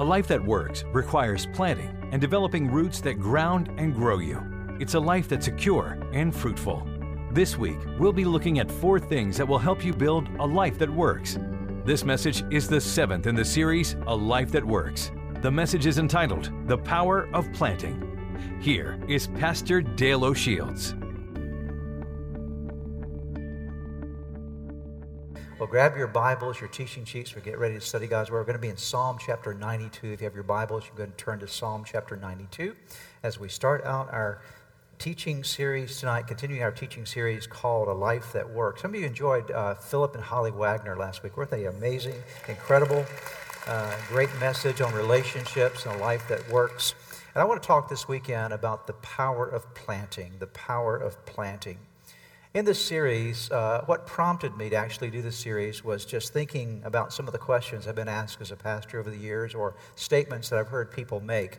A life that works requires planting and developing roots that ground and grow you. It's a life that's secure and fruitful. This week, we'll be looking at four things that will help you build a life that works. This message is the seventh in the series, A Life That Works. The message is entitled, The Power of Planting. Here is Pastor Dale O'Shields. Well, grab your Bibles, your teaching sheets. We get ready to study God's Word. We're going to be in Psalm chapter 92. If you have your Bibles, you can go and turn to Psalm chapter 92 as we start out our teaching series tonight, continuing our teaching series called A Life That Works. Some of you enjoyed uh, Philip and Holly Wagner last week. Weren't they amazing, incredible, uh, great message on relationships and a life that works? And I want to talk this weekend about the power of planting, the power of planting. In this series, uh, what prompted me to actually do this series was just thinking about some of the questions I've been asked as a pastor over the years or statements that I've heard people make.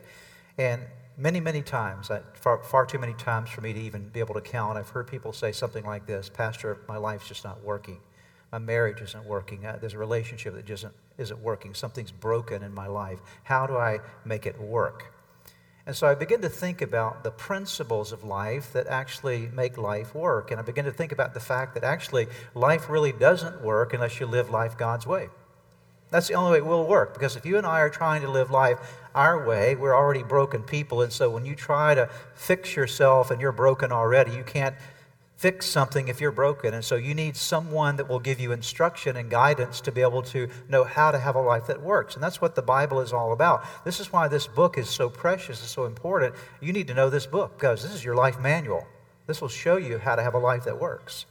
And many, many times, far, far too many times for me to even be able to count, I've heard people say something like this Pastor, my life's just not working. My marriage isn't working. Uh, there's a relationship that just isn't, isn't working. Something's broken in my life. How do I make it work? And so I begin to think about the principles of life that actually make life work. And I begin to think about the fact that actually life really doesn't work unless you live life God's way. That's the only way it will work. Because if you and I are trying to live life our way, we're already broken people. And so when you try to fix yourself and you're broken already, you can't fix something if you're broken. And so you need someone that will give you instruction and guidance to be able to know how to have a life that works. And that's what the Bible is all about. This is why this book is so precious and so important. You need to know this book because this is your life manual. This will show you how to have a life that works.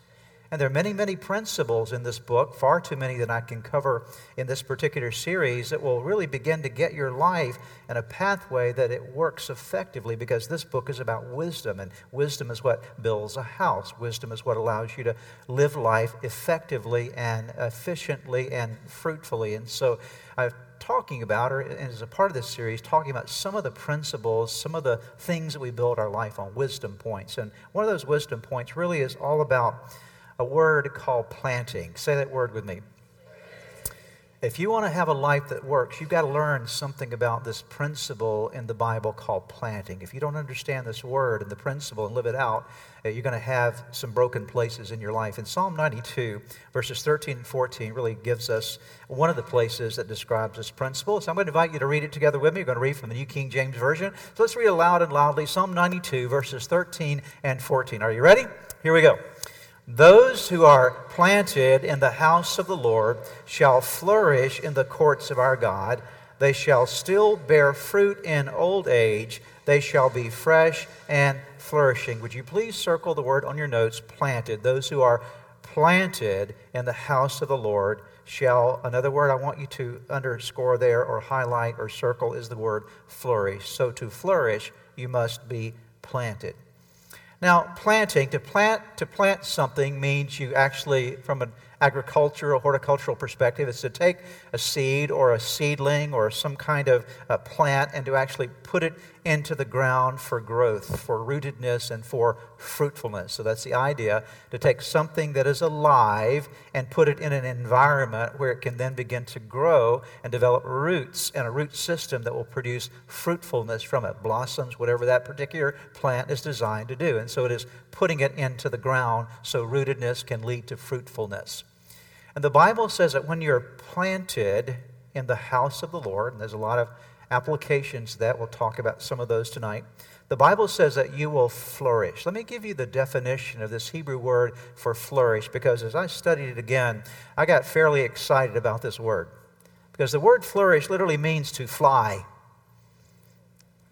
And there are many, many principles in this book, far too many that I can cover in this particular series, that will really begin to get your life in a pathway that it works effectively because this book is about wisdom. And wisdom is what builds a house, wisdom is what allows you to live life effectively and efficiently and fruitfully. And so I'm talking about, or as a part of this series, talking about some of the principles, some of the things that we build our life on, wisdom points. And one of those wisdom points really is all about a word called planting. Say that word with me. If you want to have a life that works, you've got to learn something about this principle in the Bible called planting. If you don't understand this word and the principle and live it out, uh, you're going to have some broken places in your life. And Psalm 92, verses 13 and 14, really gives us one of the places that describes this principle. So I'm going to invite you to read it together with me. You're going to read from the New King James Version. So let's read aloud and loudly Psalm 92, verses 13 and 14. Are you ready? Here we go. Those who are planted in the house of the Lord shall flourish in the courts of our God. They shall still bear fruit in old age. They shall be fresh and flourishing. Would you please circle the word on your notes planted? Those who are planted in the house of the Lord shall, another word I want you to underscore there or highlight or circle is the word flourish. So to flourish, you must be planted. Now, planting, to plant, to plant something means you actually, from an agricultural, horticultural perspective, is to take a seed or a seedling or some kind of plant and to actually put it into the ground for growth, for rootedness, and for fruitfulness. So that's the idea to take something that is alive and put it in an environment where it can then begin to grow and develop roots and a root system that will produce fruitfulness from it, blossoms, whatever that particular plant is designed to do. And so it is putting it into the ground so rootedness can lead to fruitfulness. And the Bible says that when you're planted in the house of the Lord, and there's a lot of applications that we'll talk about some of those tonight. The Bible says that you will flourish. Let me give you the definition of this Hebrew word for flourish because as I studied it again, I got fairly excited about this word. Because the word flourish literally means to fly.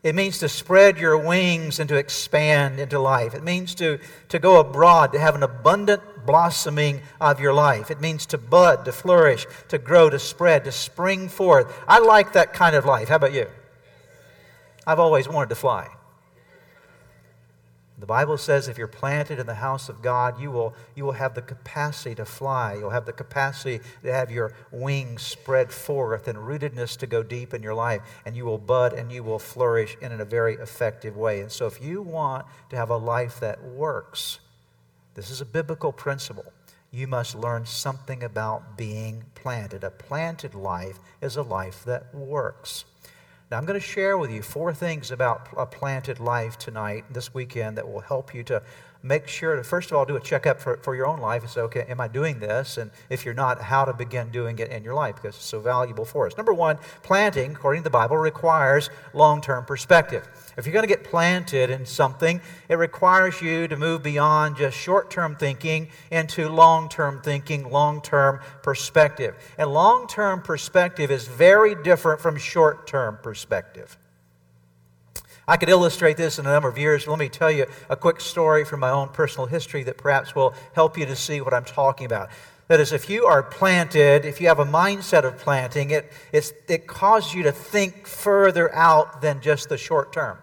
It means to spread your wings and to expand into life. It means to, to go abroad, to have an abundant blossoming of your life. It means to bud, to flourish, to grow, to spread, to spring forth. I like that kind of life. How about you? I've always wanted to fly. The Bible says if you're planted in the house of God, you will, you will have the capacity to fly. You'll have the capacity to have your wings spread forth and rootedness to go deep in your life. And you will bud and you will flourish in a very effective way. And so, if you want to have a life that works, this is a biblical principle. You must learn something about being planted. A planted life is a life that works. Now, I'm going to share with you four things about a planted life tonight, this weekend, that will help you to make sure to, first of all, do a checkup for, for your own life and say, okay, am I doing this? And if you're not, how to begin doing it in your life because it's so valuable for us. Number one, planting, according to the Bible, requires long term perspective. If you're going to get planted in something, it requires you to move beyond just short term thinking into long term thinking, long term perspective. And long term perspective is very different from short term perspective. I could illustrate this in a number of years. But Let me tell you a quick story from my own personal history that perhaps will help you to see what I'm talking about. That is, if you are planted, if you have a mindset of planting, it, it causes you to think further out than just the short term.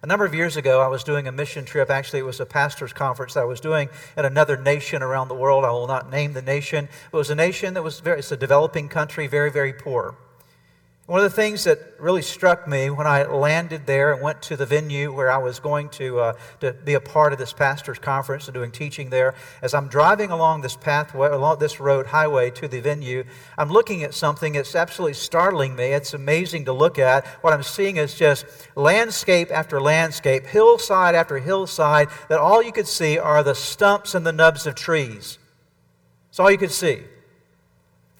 A number of years ago, I was doing a mission trip. Actually, it was a pastor's conference that I was doing at another nation around the world. I will not name the nation. It was a nation that was very, it's a developing country, very, very poor. One of the things that really struck me when I landed there and went to the venue where I was going to, uh, to be a part of this pastor's conference and doing teaching there, as I'm driving along this pathway, along this road, highway to the venue, I'm looking at something that's absolutely startling me. It's amazing to look at. What I'm seeing is just landscape after landscape, hillside after hillside, that all you could see are the stumps and the nubs of trees. That's all you could see.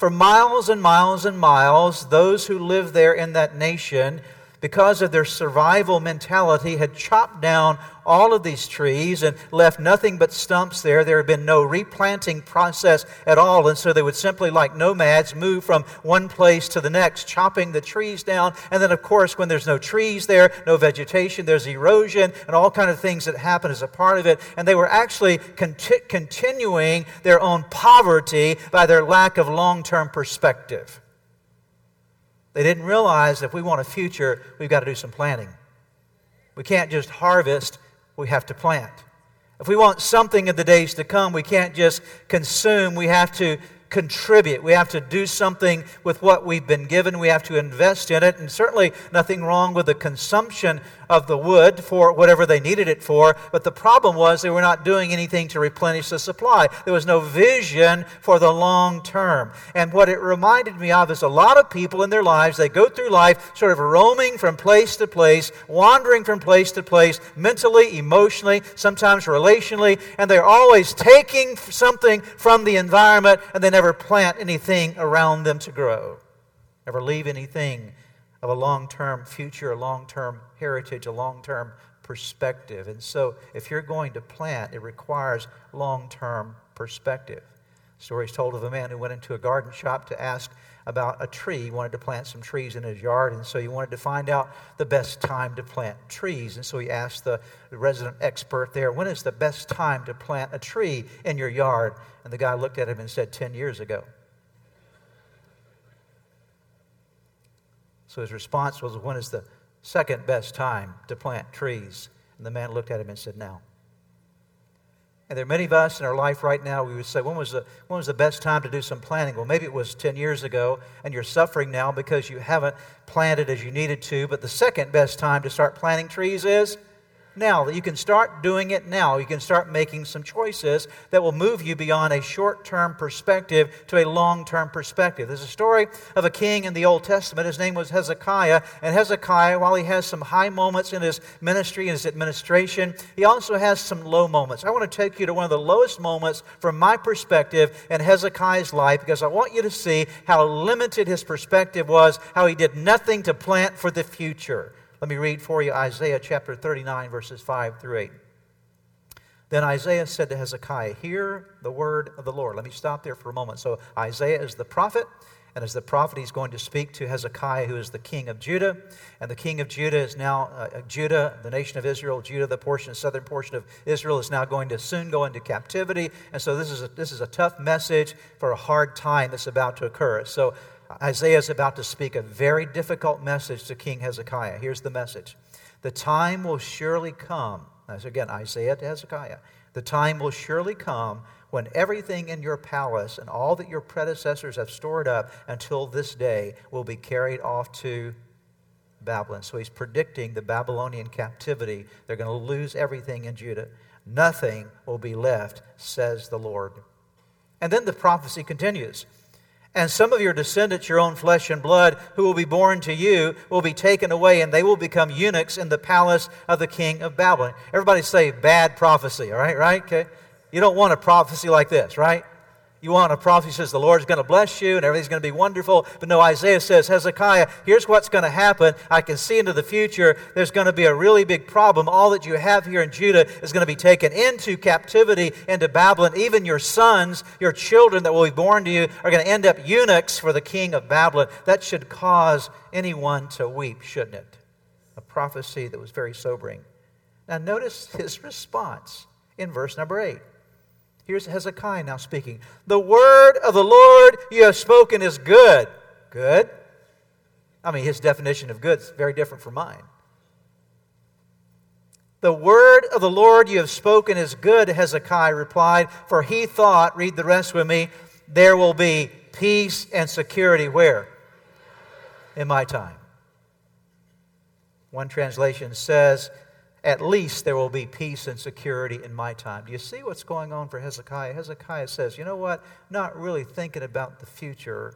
For miles and miles and miles, those who lived there in that nation, because of their survival mentality, had chopped down all of these trees and left nothing but stumps there. There had been no replanting process at all. And so they would simply, like nomads, move from one place to the next, chopping the trees down. And then, of course, when there's no trees there, no vegetation, there's erosion and all kind of things that happen as a part of it. And they were actually conti- continuing their own poverty by their lack of long term perspective. They didn't realize if we want a future, we've got to do some planting. We can't just harvest we have to plant. If we want something in the days to come, we can't just consume, we have to contribute. We have to do something with what we've been given. We have to invest in it. And certainly nothing wrong with the consumption of the wood for whatever they needed it for. But the problem was they were not doing anything to replenish the supply. There was no vision for the long term. And what it reminded me of is a lot of people in their lives, they go through life sort of roaming from place to place, wandering from place to place, mentally, emotionally, sometimes relationally, and they're always taking something from the environment and they never plant anything around them to grow. Never leave anything of a long term future, a long term heritage, a long term perspective. And so, if you're going to plant, it requires long term perspective. Stories told of a man who went into a garden shop to ask about a tree. He wanted to plant some trees in his yard, and so he wanted to find out the best time to plant trees. And so he asked the resident expert there, When is the best time to plant a tree in your yard? And the guy looked at him and said, 10 years ago. So his response was, When is the second best time to plant trees? And the man looked at him and said, Now. And there are many of us in our life right now, we would say, when was, the, when was the best time to do some planting? Well, maybe it was 10 years ago, and you're suffering now because you haven't planted as you needed to. But the second best time to start planting trees is now, that you can start doing it now. You can start making some choices that will move you beyond a short term perspective to a long term perspective. There's a story of a king in the Old Testament. His name was Hezekiah. And Hezekiah, while he has some high moments in his ministry and his administration, he also has some low moments. I want to take you to one of the lowest moments from my perspective in Hezekiah's life because I want you to see how limited his perspective was, how he did nothing to plant for the future. Let me read for you Isaiah chapter 39, verses 5 through 8. Then Isaiah said to Hezekiah, Hear the word of the Lord. Let me stop there for a moment. So Isaiah is the prophet, and as the prophet, he's going to speak to Hezekiah, who is the king of Judah. And the king of Judah is now, uh, Judah, the nation of Israel, Judah, the portion, southern portion of Israel, is now going to soon go into captivity. And so this is a, this is a tough message for a hard time that's about to occur. So Isaiah is about to speak a very difficult message to King Hezekiah. Here's the message The time will surely come. As again, Isaiah to Hezekiah. The time will surely come when everything in your palace and all that your predecessors have stored up until this day will be carried off to Babylon. So he's predicting the Babylonian captivity. They're going to lose everything in Judah. Nothing will be left, says the Lord. And then the prophecy continues. And some of your descendants, your own flesh and blood, who will be born to you, will be taken away, and they will become eunuchs in the palace of the king of Babylon. Everybody say bad prophecy, all right? Right? Okay. You don't want a prophecy like this, right? You want a prophecy says the Lord's going to bless you and everything's going to be wonderful. But no, Isaiah says, Hezekiah, here's what's going to happen. I can see into the future. There's going to be a really big problem. All that you have here in Judah is going to be taken into captivity into Babylon. Even your sons, your children that will be born to you, are going to end up eunuchs for the king of Babylon. That should cause anyone to weep, shouldn't it? A prophecy that was very sobering. Now, notice his response in verse number 8. Here's Hezekiah now speaking. The word of the Lord you have spoken is good. Good? I mean, his definition of good is very different from mine. The word of the Lord you have spoken is good, Hezekiah replied, for he thought, read the rest with me, there will be peace and security where? In my time. One translation says, at least there will be peace and security in my time. Do you see what's going on for Hezekiah? Hezekiah says, you know what? Not really thinking about the future,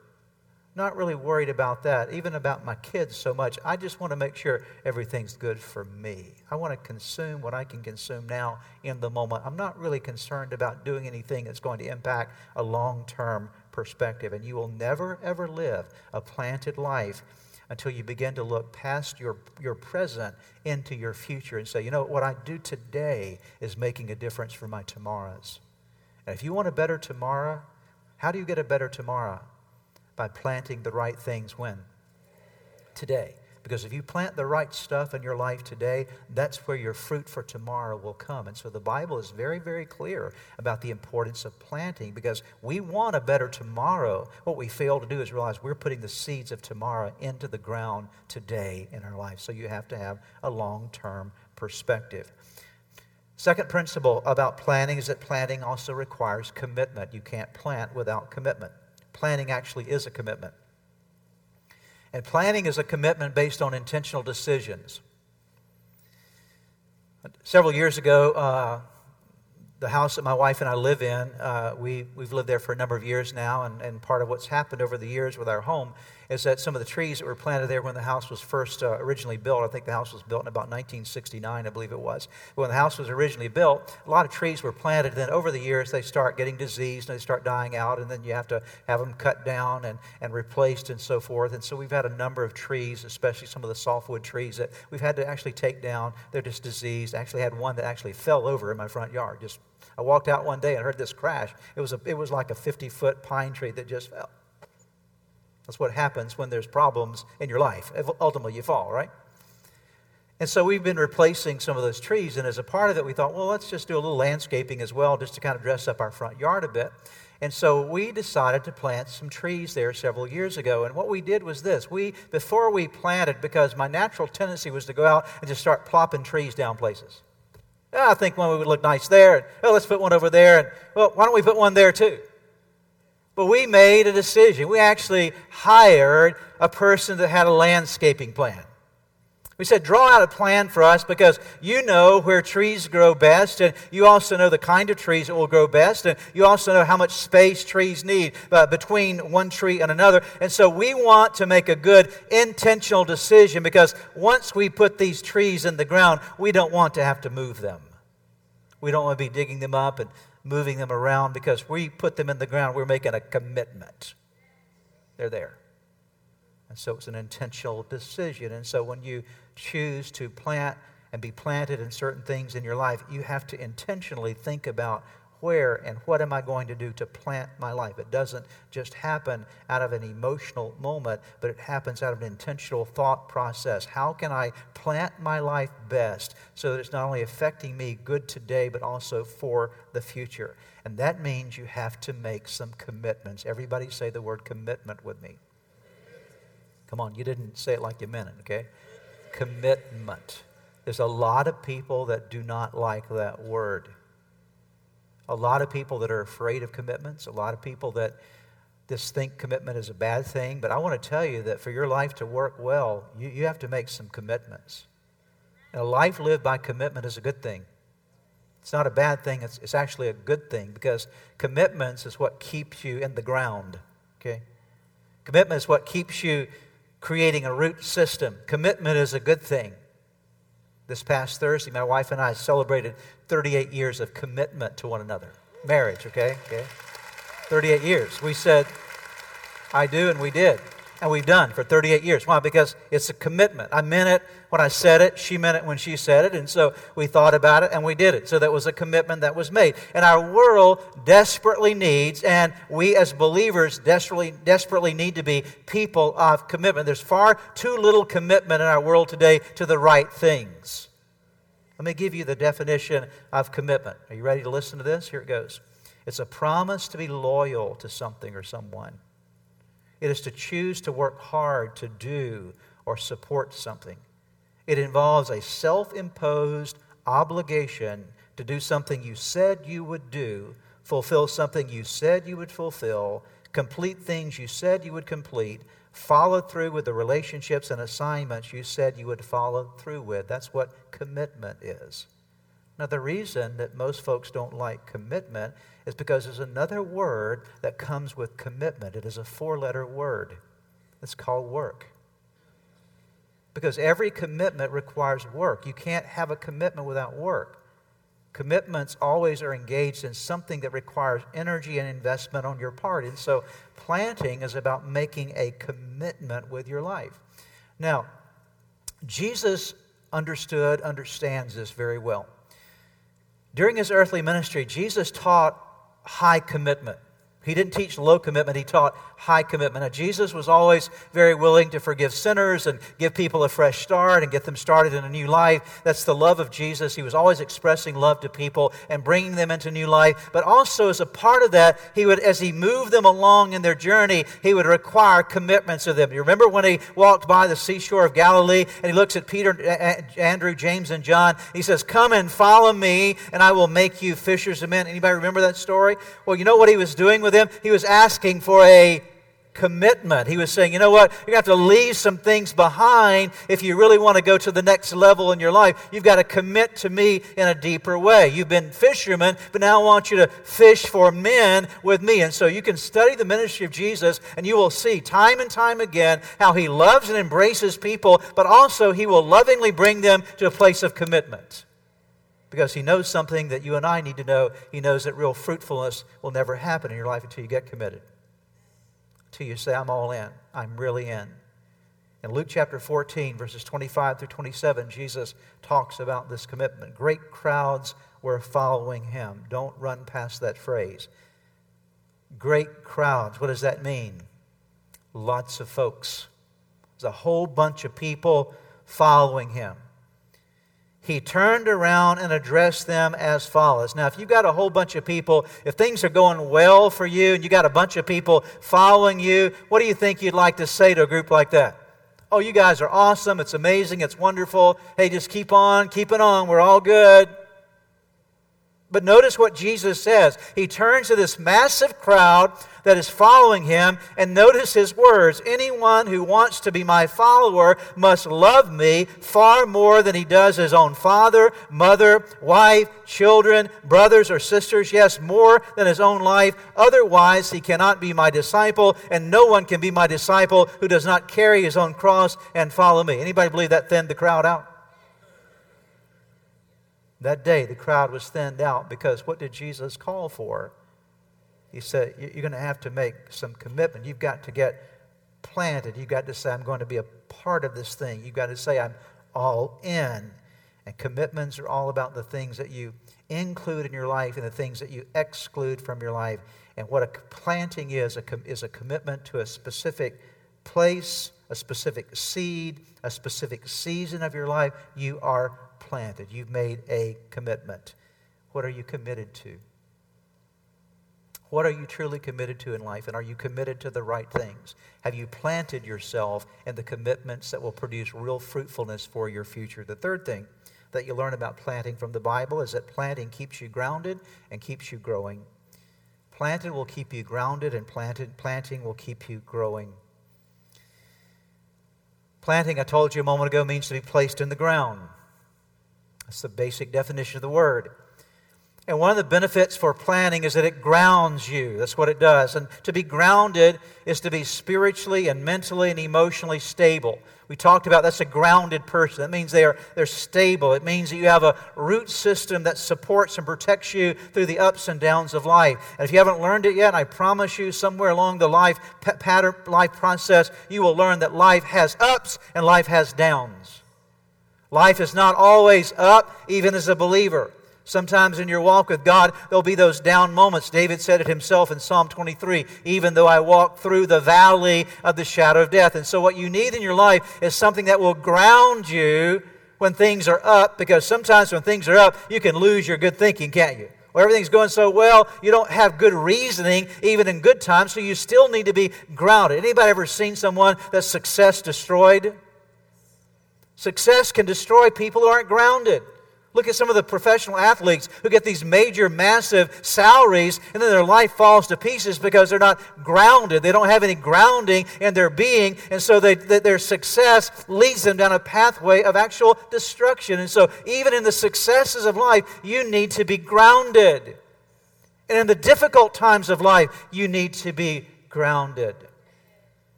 not really worried about that, even about my kids so much. I just want to make sure everything's good for me. I want to consume what I can consume now in the moment. I'm not really concerned about doing anything that's going to impact a long term perspective. And you will never, ever live a planted life until you begin to look past your, your present into your future and say, you know, what I do today is making a difference for my tomorrows. And if you want a better tomorrow, how do you get a better tomorrow? By planting the right things when? Today. Because if you plant the right stuff in your life today, that's where your fruit for tomorrow will come. And so the Bible is very, very clear about the importance of planting because we want a better tomorrow. What we fail to do is realize we're putting the seeds of tomorrow into the ground today in our life. So you have to have a long term perspective. Second principle about planting is that planting also requires commitment. You can't plant without commitment. Planting actually is a commitment. And planning is a commitment based on intentional decisions. Several years ago, uh, the house that my wife and I live in, uh, we, we've lived there for a number of years now, and, and part of what's happened over the years with our home is that some of the trees that were planted there when the house was first uh, originally built, I think the house was built in about 1969, I believe it was. When the house was originally built, a lot of trees were planted. Then over the years, they start getting diseased and they start dying out, and then you have to have them cut down and, and replaced and so forth. And so we've had a number of trees, especially some of the softwood trees, that we've had to actually take down. They're just diseased. I actually had one that actually fell over in my front yard. Just I walked out one day and heard this crash. It was, a, it was like a 50 foot pine tree that just fell. That's what happens when there's problems in your life. Ultimately, you fall, right? And so we've been replacing some of those trees. And as a part of it, we thought, well, let's just do a little landscaping as well, just to kind of dress up our front yard a bit. And so we decided to plant some trees there several years ago. And what we did was this we, before we planted, because my natural tendency was to go out and just start plopping trees down places. Ah, I think one would look nice there. And, oh, let's put one over there. And, well, why don't we put one there too? But we made a decision. We actually hired a person that had a landscaping plan. We said, draw out a plan for us because you know where trees grow best, and you also know the kind of trees that will grow best, and you also know how much space trees need uh, between one tree and another. And so we want to make a good intentional decision because once we put these trees in the ground, we don't want to have to move them. We don't want to be digging them up and moving them around because we put them in the ground. We're making a commitment. They're there. And so it's an intentional decision. And so when you choose to plant and be planted in certain things in your life, you have to intentionally think about where and what am I going to do to plant my life? It doesn't just happen out of an emotional moment, but it happens out of an intentional thought process. How can I plant my life best so that it's not only affecting me good today, but also for the future? And that means you have to make some commitments. Everybody say the word commitment with me. Come on, you didn't say it like you meant it, okay? Commitment. There's a lot of people that do not like that word a lot of people that are afraid of commitments, a lot of people that just think commitment is a bad thing. But I want to tell you that for your life to work well, you, you have to make some commitments. And a life lived by commitment is a good thing. It's not a bad thing, it's, it's actually a good thing because commitments is what keeps you in the ground. Okay? Commitment is what keeps you creating a root system. Commitment is a good thing. This past Thursday, my wife and I celebrated 38 years of commitment to one another. Marriage, okay? Okay. 38 years. We said, I do, and we did and we've done for 38 years. Why? Because it's a commitment. I meant it when I said it, she meant it when she said it, and so we thought about it and we did it. So that was a commitment that was made. And our world desperately needs, and we as believers desperately, desperately need to be people of commitment. There's far too little commitment in our world today to the right things. Let me give you the definition of commitment. Are you ready to listen to this? Here it goes. It's a promise to be loyal to something or someone it is to choose to work hard to do or support something. It involves a self imposed obligation to do something you said you would do, fulfill something you said you would fulfill, complete things you said you would complete, follow through with the relationships and assignments you said you would follow through with. That's what commitment is. Now, the reason that most folks don't like commitment is because there's another word that comes with commitment. It is a four letter word. It's called work. Because every commitment requires work. You can't have a commitment without work. Commitments always are engaged in something that requires energy and investment on your part. And so planting is about making a commitment with your life. Now, Jesus understood, understands this very well. During his earthly ministry, Jesus taught high commitment. He didn't teach low commitment, he taught high commitment. Now, Jesus was always very willing to forgive sinners and give people a fresh start and get them started in a new life. That's the love of Jesus. He was always expressing love to people and bringing them into new life. But also, as a part of that, he would, as he moved them along in their journey, he would require commitments of them. You remember when he walked by the seashore of Galilee and he looks at Peter, Andrew, James, and John? He says, Come and follow me, and I will make you fishers of men. Anybody remember that story? Well, you know what he was doing with them? He was asking for a commitment. He was saying, you know what? To have to leave some things behind if you really want to go to the next level in your life. You've got to commit to me in a deeper way. You've been fishermen, but now I want you to fish for men with me. And so you can study the ministry of Jesus, and you will see time and time again how he loves and embraces people, but also he will lovingly bring them to a place of commitment. Because he knows something that you and I need to know. He knows that real fruitfulness will never happen in your life until you get committed till you say, I'm all in. I'm really in. In Luke chapter 14, verses 25 through 27, Jesus talks about this commitment. Great crowds were following him. Don't run past that phrase. Great crowds. What does that mean? Lots of folks. There's a whole bunch of people following him he turned around and addressed them as follows. Now, if you've got a whole bunch of people, if things are going well for you and you got a bunch of people following you, what do you think you'd like to say to a group like that? Oh, you guys are awesome. It's amazing. It's wonderful. Hey, just keep on, keep it on. We're all good. But notice what Jesus says. He turns to this massive crowd that is following him, and notice his words Anyone who wants to be my follower must love me far more than he does his own father, mother, wife, children, brothers, or sisters. Yes, more than his own life. Otherwise, he cannot be my disciple, and no one can be my disciple who does not carry his own cross and follow me. Anybody believe that thinned the crowd out? That day, the crowd was thinned out because what did Jesus call for? He said, You're going to have to make some commitment. You've got to get planted. You've got to say, I'm going to be a part of this thing. You've got to say, I'm all in. And commitments are all about the things that you include in your life and the things that you exclude from your life. And what a planting is, a, is a commitment to a specific place, a specific seed, a specific season of your life. You are planted. You've made a commitment. What are you committed to? What are you truly committed to in life? And are you committed to the right things? Have you planted yourself in the commitments that will produce real fruitfulness for your future? The third thing that you learn about planting from the Bible is that planting keeps you grounded and keeps you growing. Planted will keep you grounded, and planted, planting will keep you growing. Planting, I told you a moment ago, means to be placed in the ground. That's the basic definition of the word. And one of the benefits for planning is that it grounds you. That's what it does. And to be grounded is to be spiritually and mentally and emotionally stable. We talked about that's a grounded person. That means they are they're stable. It means that you have a root system that supports and protects you through the ups and downs of life. And if you haven't learned it yet, I promise you somewhere along the life pattern life process, you will learn that life has ups and life has downs. Life is not always up even as a believer. Sometimes in your walk with God, there'll be those down moments. David said it himself in Psalm 23 even though I walk through the valley of the shadow of death. And so, what you need in your life is something that will ground you when things are up, because sometimes when things are up, you can lose your good thinking, can't you? Well, everything's going so well, you don't have good reasoning even in good times, so you still need to be grounded. Anybody ever seen someone that success destroyed? Success can destroy people who aren't grounded. Look at some of the professional athletes who get these major, massive salaries, and then their life falls to pieces because they're not grounded. They don't have any grounding in their being, and so they, their success leads them down a pathway of actual destruction. And so, even in the successes of life, you need to be grounded. And in the difficult times of life, you need to be grounded.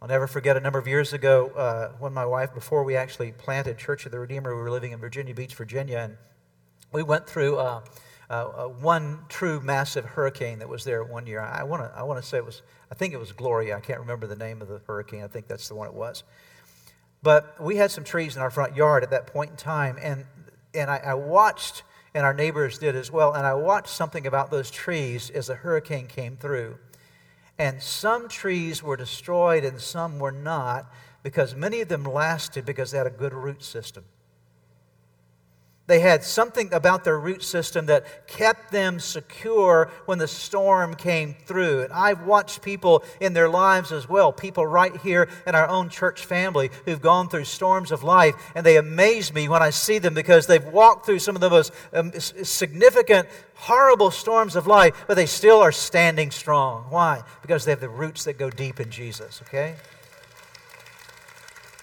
I'll never forget a number of years ago uh, when my wife, before we actually planted Church of the Redeemer, we were living in Virginia Beach, Virginia, and we went through uh, uh, one true massive hurricane that was there one year. I want to I want to say it was I think it was Gloria. I can't remember the name of the hurricane. I think that's the one it was. But we had some trees in our front yard at that point in time, and and I, I watched, and our neighbors did as well, and I watched something about those trees as the hurricane came through. And some trees were destroyed and some were not because many of them lasted because they had a good root system. They had something about their root system that kept them secure when the storm came through. And I've watched people in their lives as well, people right here in our own church family who've gone through storms of life, and they amaze me when I see them because they've walked through some of the most um, significant, horrible storms of life, but they still are standing strong. Why? Because they have the roots that go deep in Jesus, okay?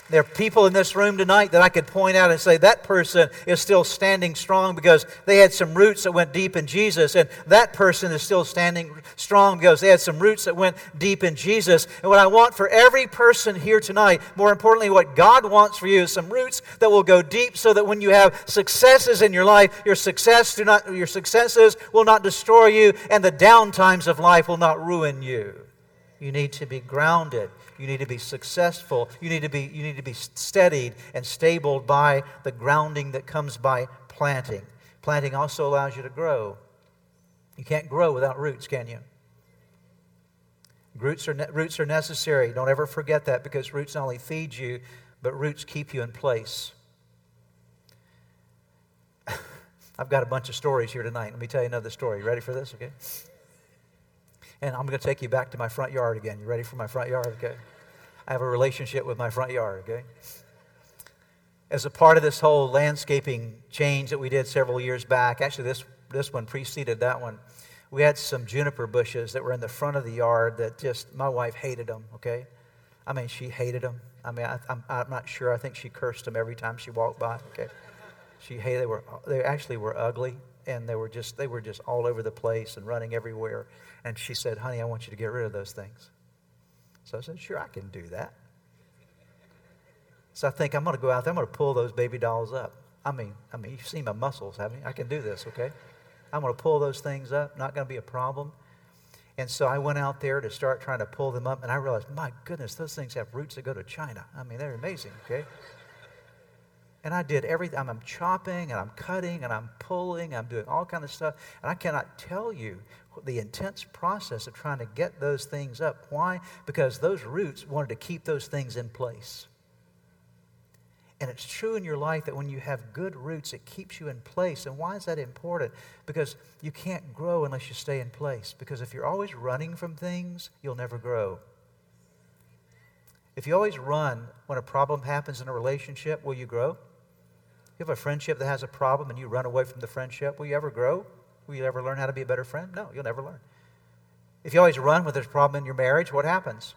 There are people in this room tonight that I could point out and say that person is still standing strong because they had some roots that went deep in Jesus, and that person is still standing strong because they had some roots that went deep in Jesus. And what I want for every person here tonight, more importantly, what God wants for you is some roots that will go deep so that when you have successes in your life, your success do not your successes will not destroy you, and the down times of life will not ruin you. You need to be grounded you need to be successful. You need to be, you need to be steadied and stabled by the grounding that comes by planting. Planting also allows you to grow. You can't grow without roots, can you? Roots are, ne- roots are necessary. Don't ever forget that because roots not only feed you, but roots keep you in place. I've got a bunch of stories here tonight. Let me tell you another story. You ready for this? Okay. And I'm going to take you back to my front yard again. You ready for my front yard? Okay. I have a relationship with my front yard, okay? As a part of this whole landscaping change that we did several years back, actually, this, this one preceded that one, we had some juniper bushes that were in the front of the yard that just, my wife hated them, okay? I mean, she hated them. I mean, I, am I'm, I'm not sure. I think she cursed them every time she walked by, okay? She hated, they were, they actually were ugly and they were just, they were just all over the place and running everywhere. And she said, honey, I want you to get rid of those things. So I said, sure, I can do that. So I think I'm going to go out there. I'm going to pull those baby dolls up. I mean, I mean, you've seen my muscles, haven't you? I can do this, okay? I'm going to pull those things up. Not going to be a problem. And so I went out there to start trying to pull them up, and I realized, my goodness, those things have roots that go to China. I mean, they're amazing, okay? And I did everything. I'm, chopping and I'm cutting and I'm pulling. I'm doing all kind of stuff. And I cannot tell you the intense process of trying to get those things up. Why? Because those roots wanted to keep those things in place. And it's true in your life that when you have good roots, it keeps you in place. And why is that important? Because you can't grow unless you stay in place. Because if you're always running from things, you'll never grow. If you always run when a problem happens in a relationship, will you grow? You have a friendship that has a problem and you run away from the friendship, will you ever grow? Will you ever learn how to be a better friend? No, you'll never learn. If you always run when there's a problem in your marriage, what happens?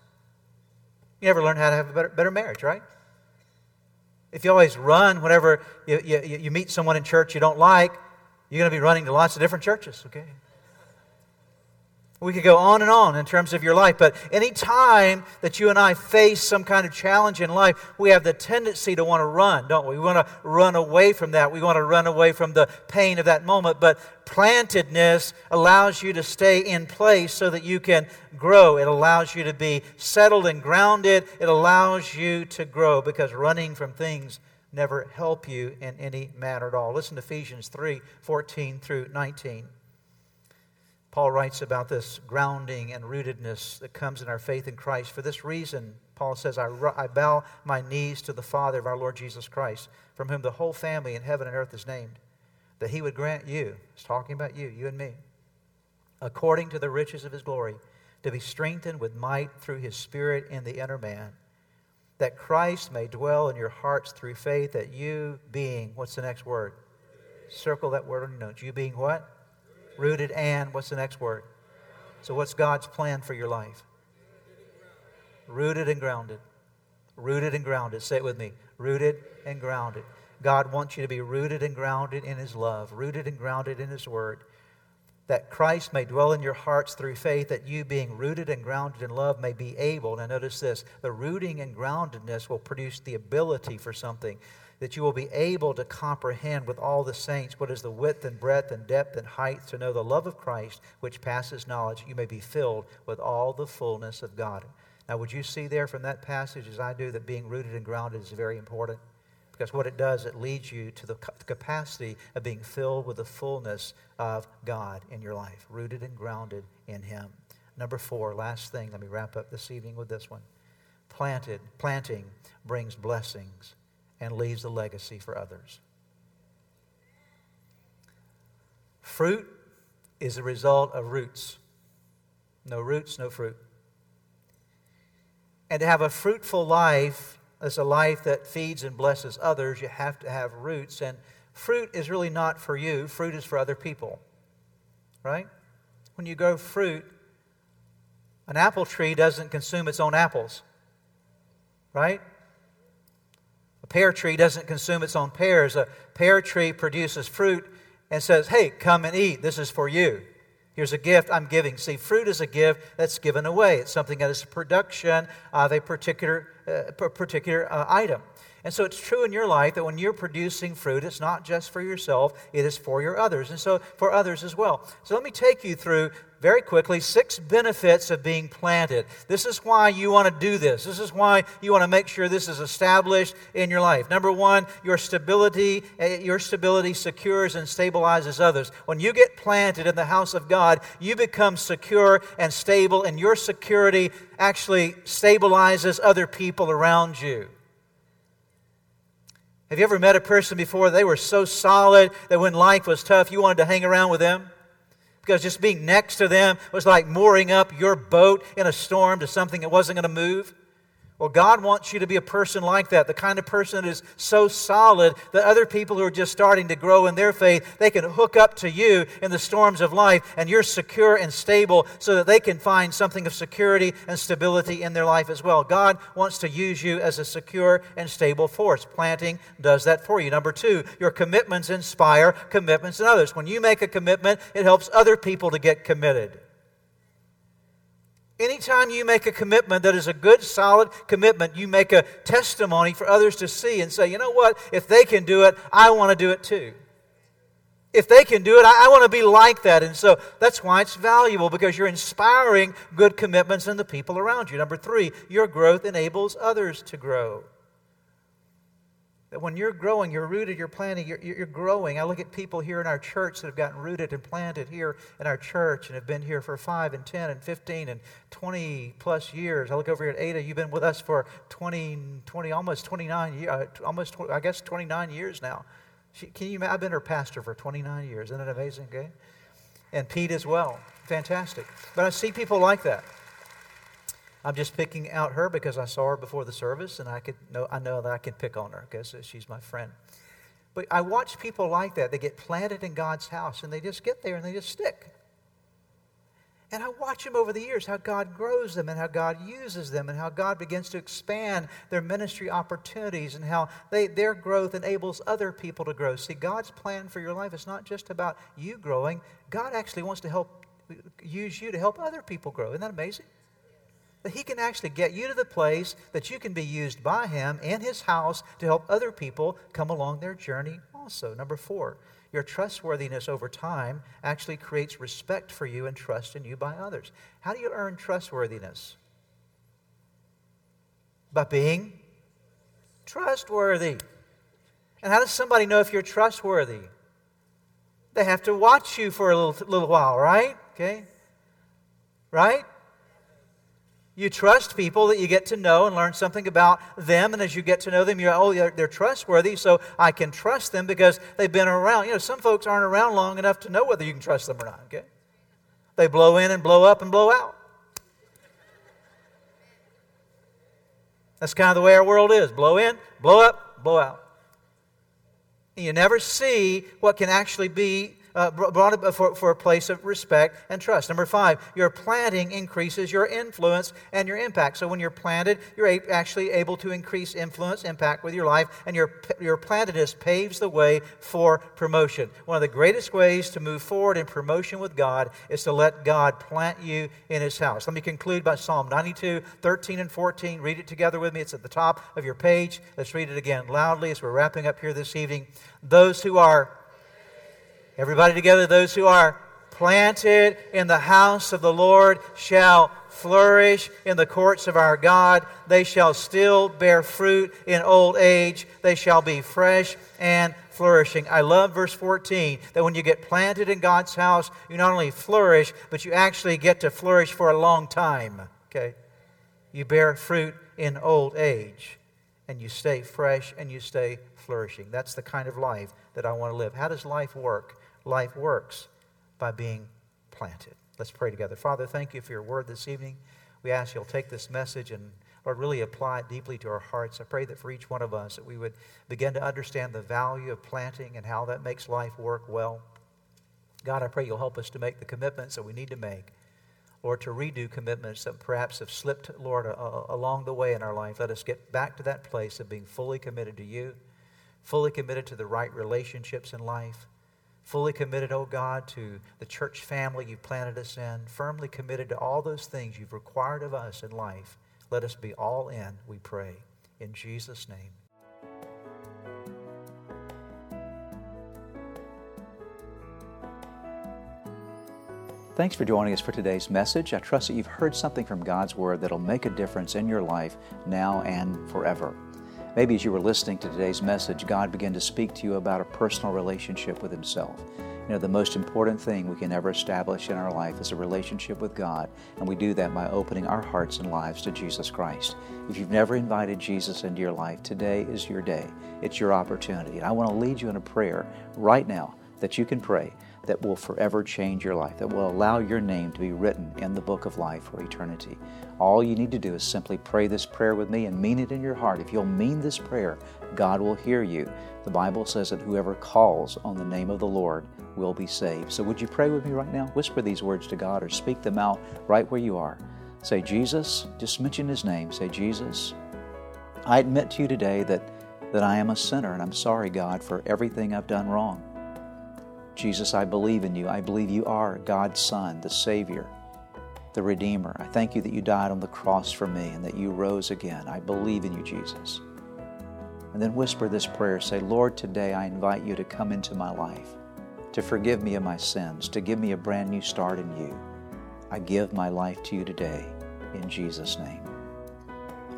You never learn how to have a better, better marriage, right? If you always run whenever you, you, you meet someone in church you don't like, You're going to be running to lots of different churches, okay? We could go on and on in terms of your life, but any time that you and I face some kind of challenge in life, we have the tendency to want to run, don't we? We want to run away from that. We want to run away from the pain of that moment. But plantedness allows you to stay in place so that you can grow. It allows you to be settled and grounded. It allows you to grow because running from things never help you in any manner at all. Listen to Ephesians 3 14 through 19. Paul writes about this grounding and rootedness that comes in our faith in Christ. For this reason, Paul says, I, I bow my knees to the Father of our Lord Jesus Christ, from whom the whole family in heaven and earth is named, that he would grant you, he's talking about you, you and me, according to the riches of his glory, to be strengthened with might through his Spirit in the inner man, that Christ may dwell in your hearts through faith, that you being, what's the next word? Circle that word on your notes. You being what? Rooted and, what's the next word? So, what's God's plan for your life? Rooted and grounded. Rooted and grounded. Say it with me. Rooted and grounded. God wants you to be rooted and grounded in His love, rooted and grounded in His Word, that Christ may dwell in your hearts through faith, that you, being rooted and grounded in love, may be able. Now, notice this the rooting and groundedness will produce the ability for something that you will be able to comprehend with all the saints what is the width and breadth and depth and height to know the love of Christ, which passes knowledge. You may be filled with all the fullness of God. Now, would you see there from that passage, as I do, that being rooted and grounded is very important? Because what it does, it leads you to the capacity of being filled with the fullness of God in your life, rooted and grounded in Him. Number four, last thing, let me wrap up this evening with this one. Planted, planting brings blessings and leaves a legacy for others. Fruit is a result of roots. No roots, no fruit. And to have a fruitful life, as a life that feeds and blesses others, you have to have roots. And fruit is really not for you, fruit is for other people. Right? When you grow fruit, an apple tree doesn't consume its own apples. Right? A pear tree doesn't consume its own pears. A pear tree produces fruit and says, Hey, come and eat. This is for you. Here's a gift I'm giving. See, fruit is a gift that's given away. It's something that is a production of a particular, uh, particular uh, item. And so it's true in your life that when you're producing fruit, it's not just for yourself, it is for your others, and so for others as well. So let me take you through very quickly six benefits of being planted. This is why you want to do this. This is why you want to make sure this is established in your life. Number one, your stability, eh, your stability secures and stabilizes others. When you get planted in the house of God, you become secure and stable, and your security actually stabilizes other people around you. Have you ever met a person before? They were so solid that when life was tough, you wanted to hang around with them? because just being next to them was like mooring up your boat in a storm to something that wasn't going to move. Well, God wants you to be a person like that, the kind of person that is so solid that other people who are just starting to grow in their faith, they can hook up to you in the storms of life, and you're secure and stable so that they can find something of security and stability in their life as well. God wants to use you as a secure and stable force. Planting does that for you. Number two, your commitments inspire commitments in others. When you make a commitment, it helps other people to get committed. Anytime you make a commitment that is a good, solid commitment, you make a testimony for others to see and say, you know what? If they can do it, I want to do it too. If they can do it, I, I want to be like that. And so that's why it's valuable because you're inspiring good commitments in the people around you. Number three, your growth enables others to grow. That when you're growing, you're rooted, you're planting, you're, you're growing. I look at people here in our church that have gotten rooted and planted here in our church and have been here for 5 and 10 and 15 and 20 plus years. I look over here at Ada. You've been with us for 20, 20 almost 29 years, uh, almost, I guess, 29 years now. She, can you, I've been her pastor for 29 years. Isn't it amazing? Okay? And Pete as well. Fantastic. But I see people like that. I'm just picking out her because I saw her before the service, and I could know I know that I can pick on her because she's my friend. But I watch people like that. They get planted in God's house, and they just get there and they just stick. And I watch them over the years, how God grows them and how God uses them and how God begins to expand their ministry opportunities and how they, their growth enables other people to grow. See, God's plan for your life is not just about you growing, God actually wants to help use you to help other people grow. Isn't that amazing? That He can actually get you to the place that you can be used by Him in His house to help other people come along their journey also. Number four, your trustworthiness over time actually creates respect for you and trust in you by others. How do you earn trustworthiness? By being trustworthy. And how does somebody know if you're trustworthy? They have to watch you for a little, little while, right? Okay? Right? You trust people that you get to know and learn something about them. And as you get to know them, you're, oh, they're, they're, trustworthy, so I can trust them because they've been around. You know, some folks aren't around long enough to know whether you can trust them or not, okay? They blow in and blow up and blow out. That's kind of the way our world is blow in, blow up, blow out. And you never see what can actually be uh, brought it for, for a place of respect and trust. Number five, your planting increases your influence and your impact. So when you're planted, you're a- actually able to increase influence, impact with your life, and your, your plantedness paves the way for promotion. One of the greatest ways to move forward in promotion with God is to let God plant you in His house. Let me conclude by Psalm 92, 13 and 14. Read it together with me. It's at the top of your page. Let's read it again loudly as we're wrapping up here this evening. Those who are Everybody together, those who are planted in the house of the Lord shall flourish in the courts of our God. They shall still bear fruit in old age. They shall be fresh and flourishing. I love verse 14 that when you get planted in God's house, you not only flourish, but you actually get to flourish for a long time. Okay? You bear fruit in old age, and you stay fresh and you stay flourishing. That's the kind of life that I want to live. How does life work? Life works by being planted. Let's pray together. Father, thank you for your word this evening. We ask you'll take this message and, Lord, really apply it deeply to our hearts. I pray that for each one of us that we would begin to understand the value of planting and how that makes life work well. God, I pray you'll help us to make the commitments that we need to make or to redo commitments that perhaps have slipped, Lord, along the way in our life. Let us get back to that place of being fully committed to you, fully committed to the right relationships in life fully committed, oh God, to the church family you've planted us in, firmly committed to all those things you've required of us in life. Let us be all in, we pray. In Jesus' name. Thanks for joining us for today's message. I trust that you've heard something from God's Word that'll make a difference in your life now and forever. Maybe as you were listening to today's message, God began to speak to you about a personal relationship with Himself. You know, the most important thing we can ever establish in our life is a relationship with God, and we do that by opening our hearts and lives to Jesus Christ. If you've never invited Jesus into your life, today is your day. It's your opportunity. And I want to lead you in a prayer right now that you can pray that will forever change your life, that will allow your name to be written in the book of life for eternity. All you need to do is simply pray this prayer with me and mean it in your heart. If you'll mean this prayer, God will hear you. The Bible says that whoever calls on the name of the Lord will be saved. So would you pray with me right now? Whisper these words to God or speak them out right where you are. Say, Jesus, just mention his name. Say, Jesus, I admit to you today that, that I am a sinner and I'm sorry, God, for everything I've done wrong. Jesus, I believe in you. I believe you are God's Son, the Savior, the Redeemer. I thank you that you died on the cross for me and that you rose again. I believe in you, Jesus. And then whisper this prayer say, Lord, today I invite you to come into my life, to forgive me of my sins, to give me a brand new start in you. I give my life to you today in Jesus' name.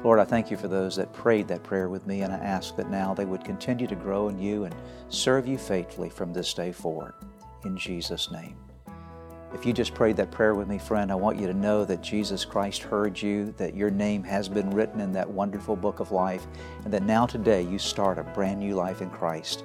Lord, I thank you for those that prayed that prayer with me, and I ask that now they would continue to grow in you and serve you faithfully from this day forward. In Jesus' name. If you just prayed that prayer with me, friend, I want you to know that Jesus Christ heard you, that your name has been written in that wonderful book of life, and that now today you start a brand new life in Christ.